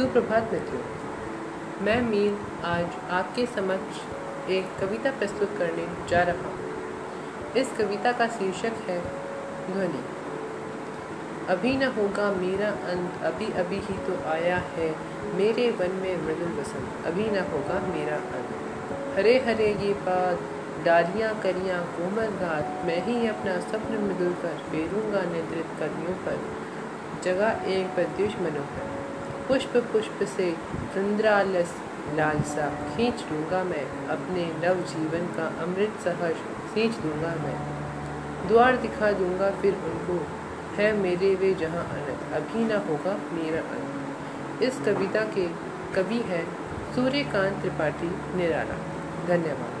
सुप्रभात मित्रों मैं मीर आज आपके समक्ष एक कविता प्रस्तुत करने जा रहा हूँ। इस कविता का शीर्षक है ध्वनि। अभी न होगा मेरा अंत, अभी अभी ही तो आया है मेरे वन में मृदुल बसंत अभी न होगा मेरा अंत। हरे हरे ये बात डालियाँ करियाँ कोमल घात मैं ही अपना स्वप्न मृदुल कर फेरूँगा नेतृत्व कदियों पर। जगह एक प्रद्युष मनोहर। पुष्प पुष्प से चंद्रालस लालसा खींच लूँगा मैं, अपने नव जीवन का अमृत सहर्ष सींच दूँगा मैं। द्वार दिखा दूँगा फिर उनको, है मेरे वे जहाँ अनंत, अभी ना होगा मेरा अंत। इस कविता के कवि हैं सूर्यकांत त्रिपाठी निराला। धन्यवाद।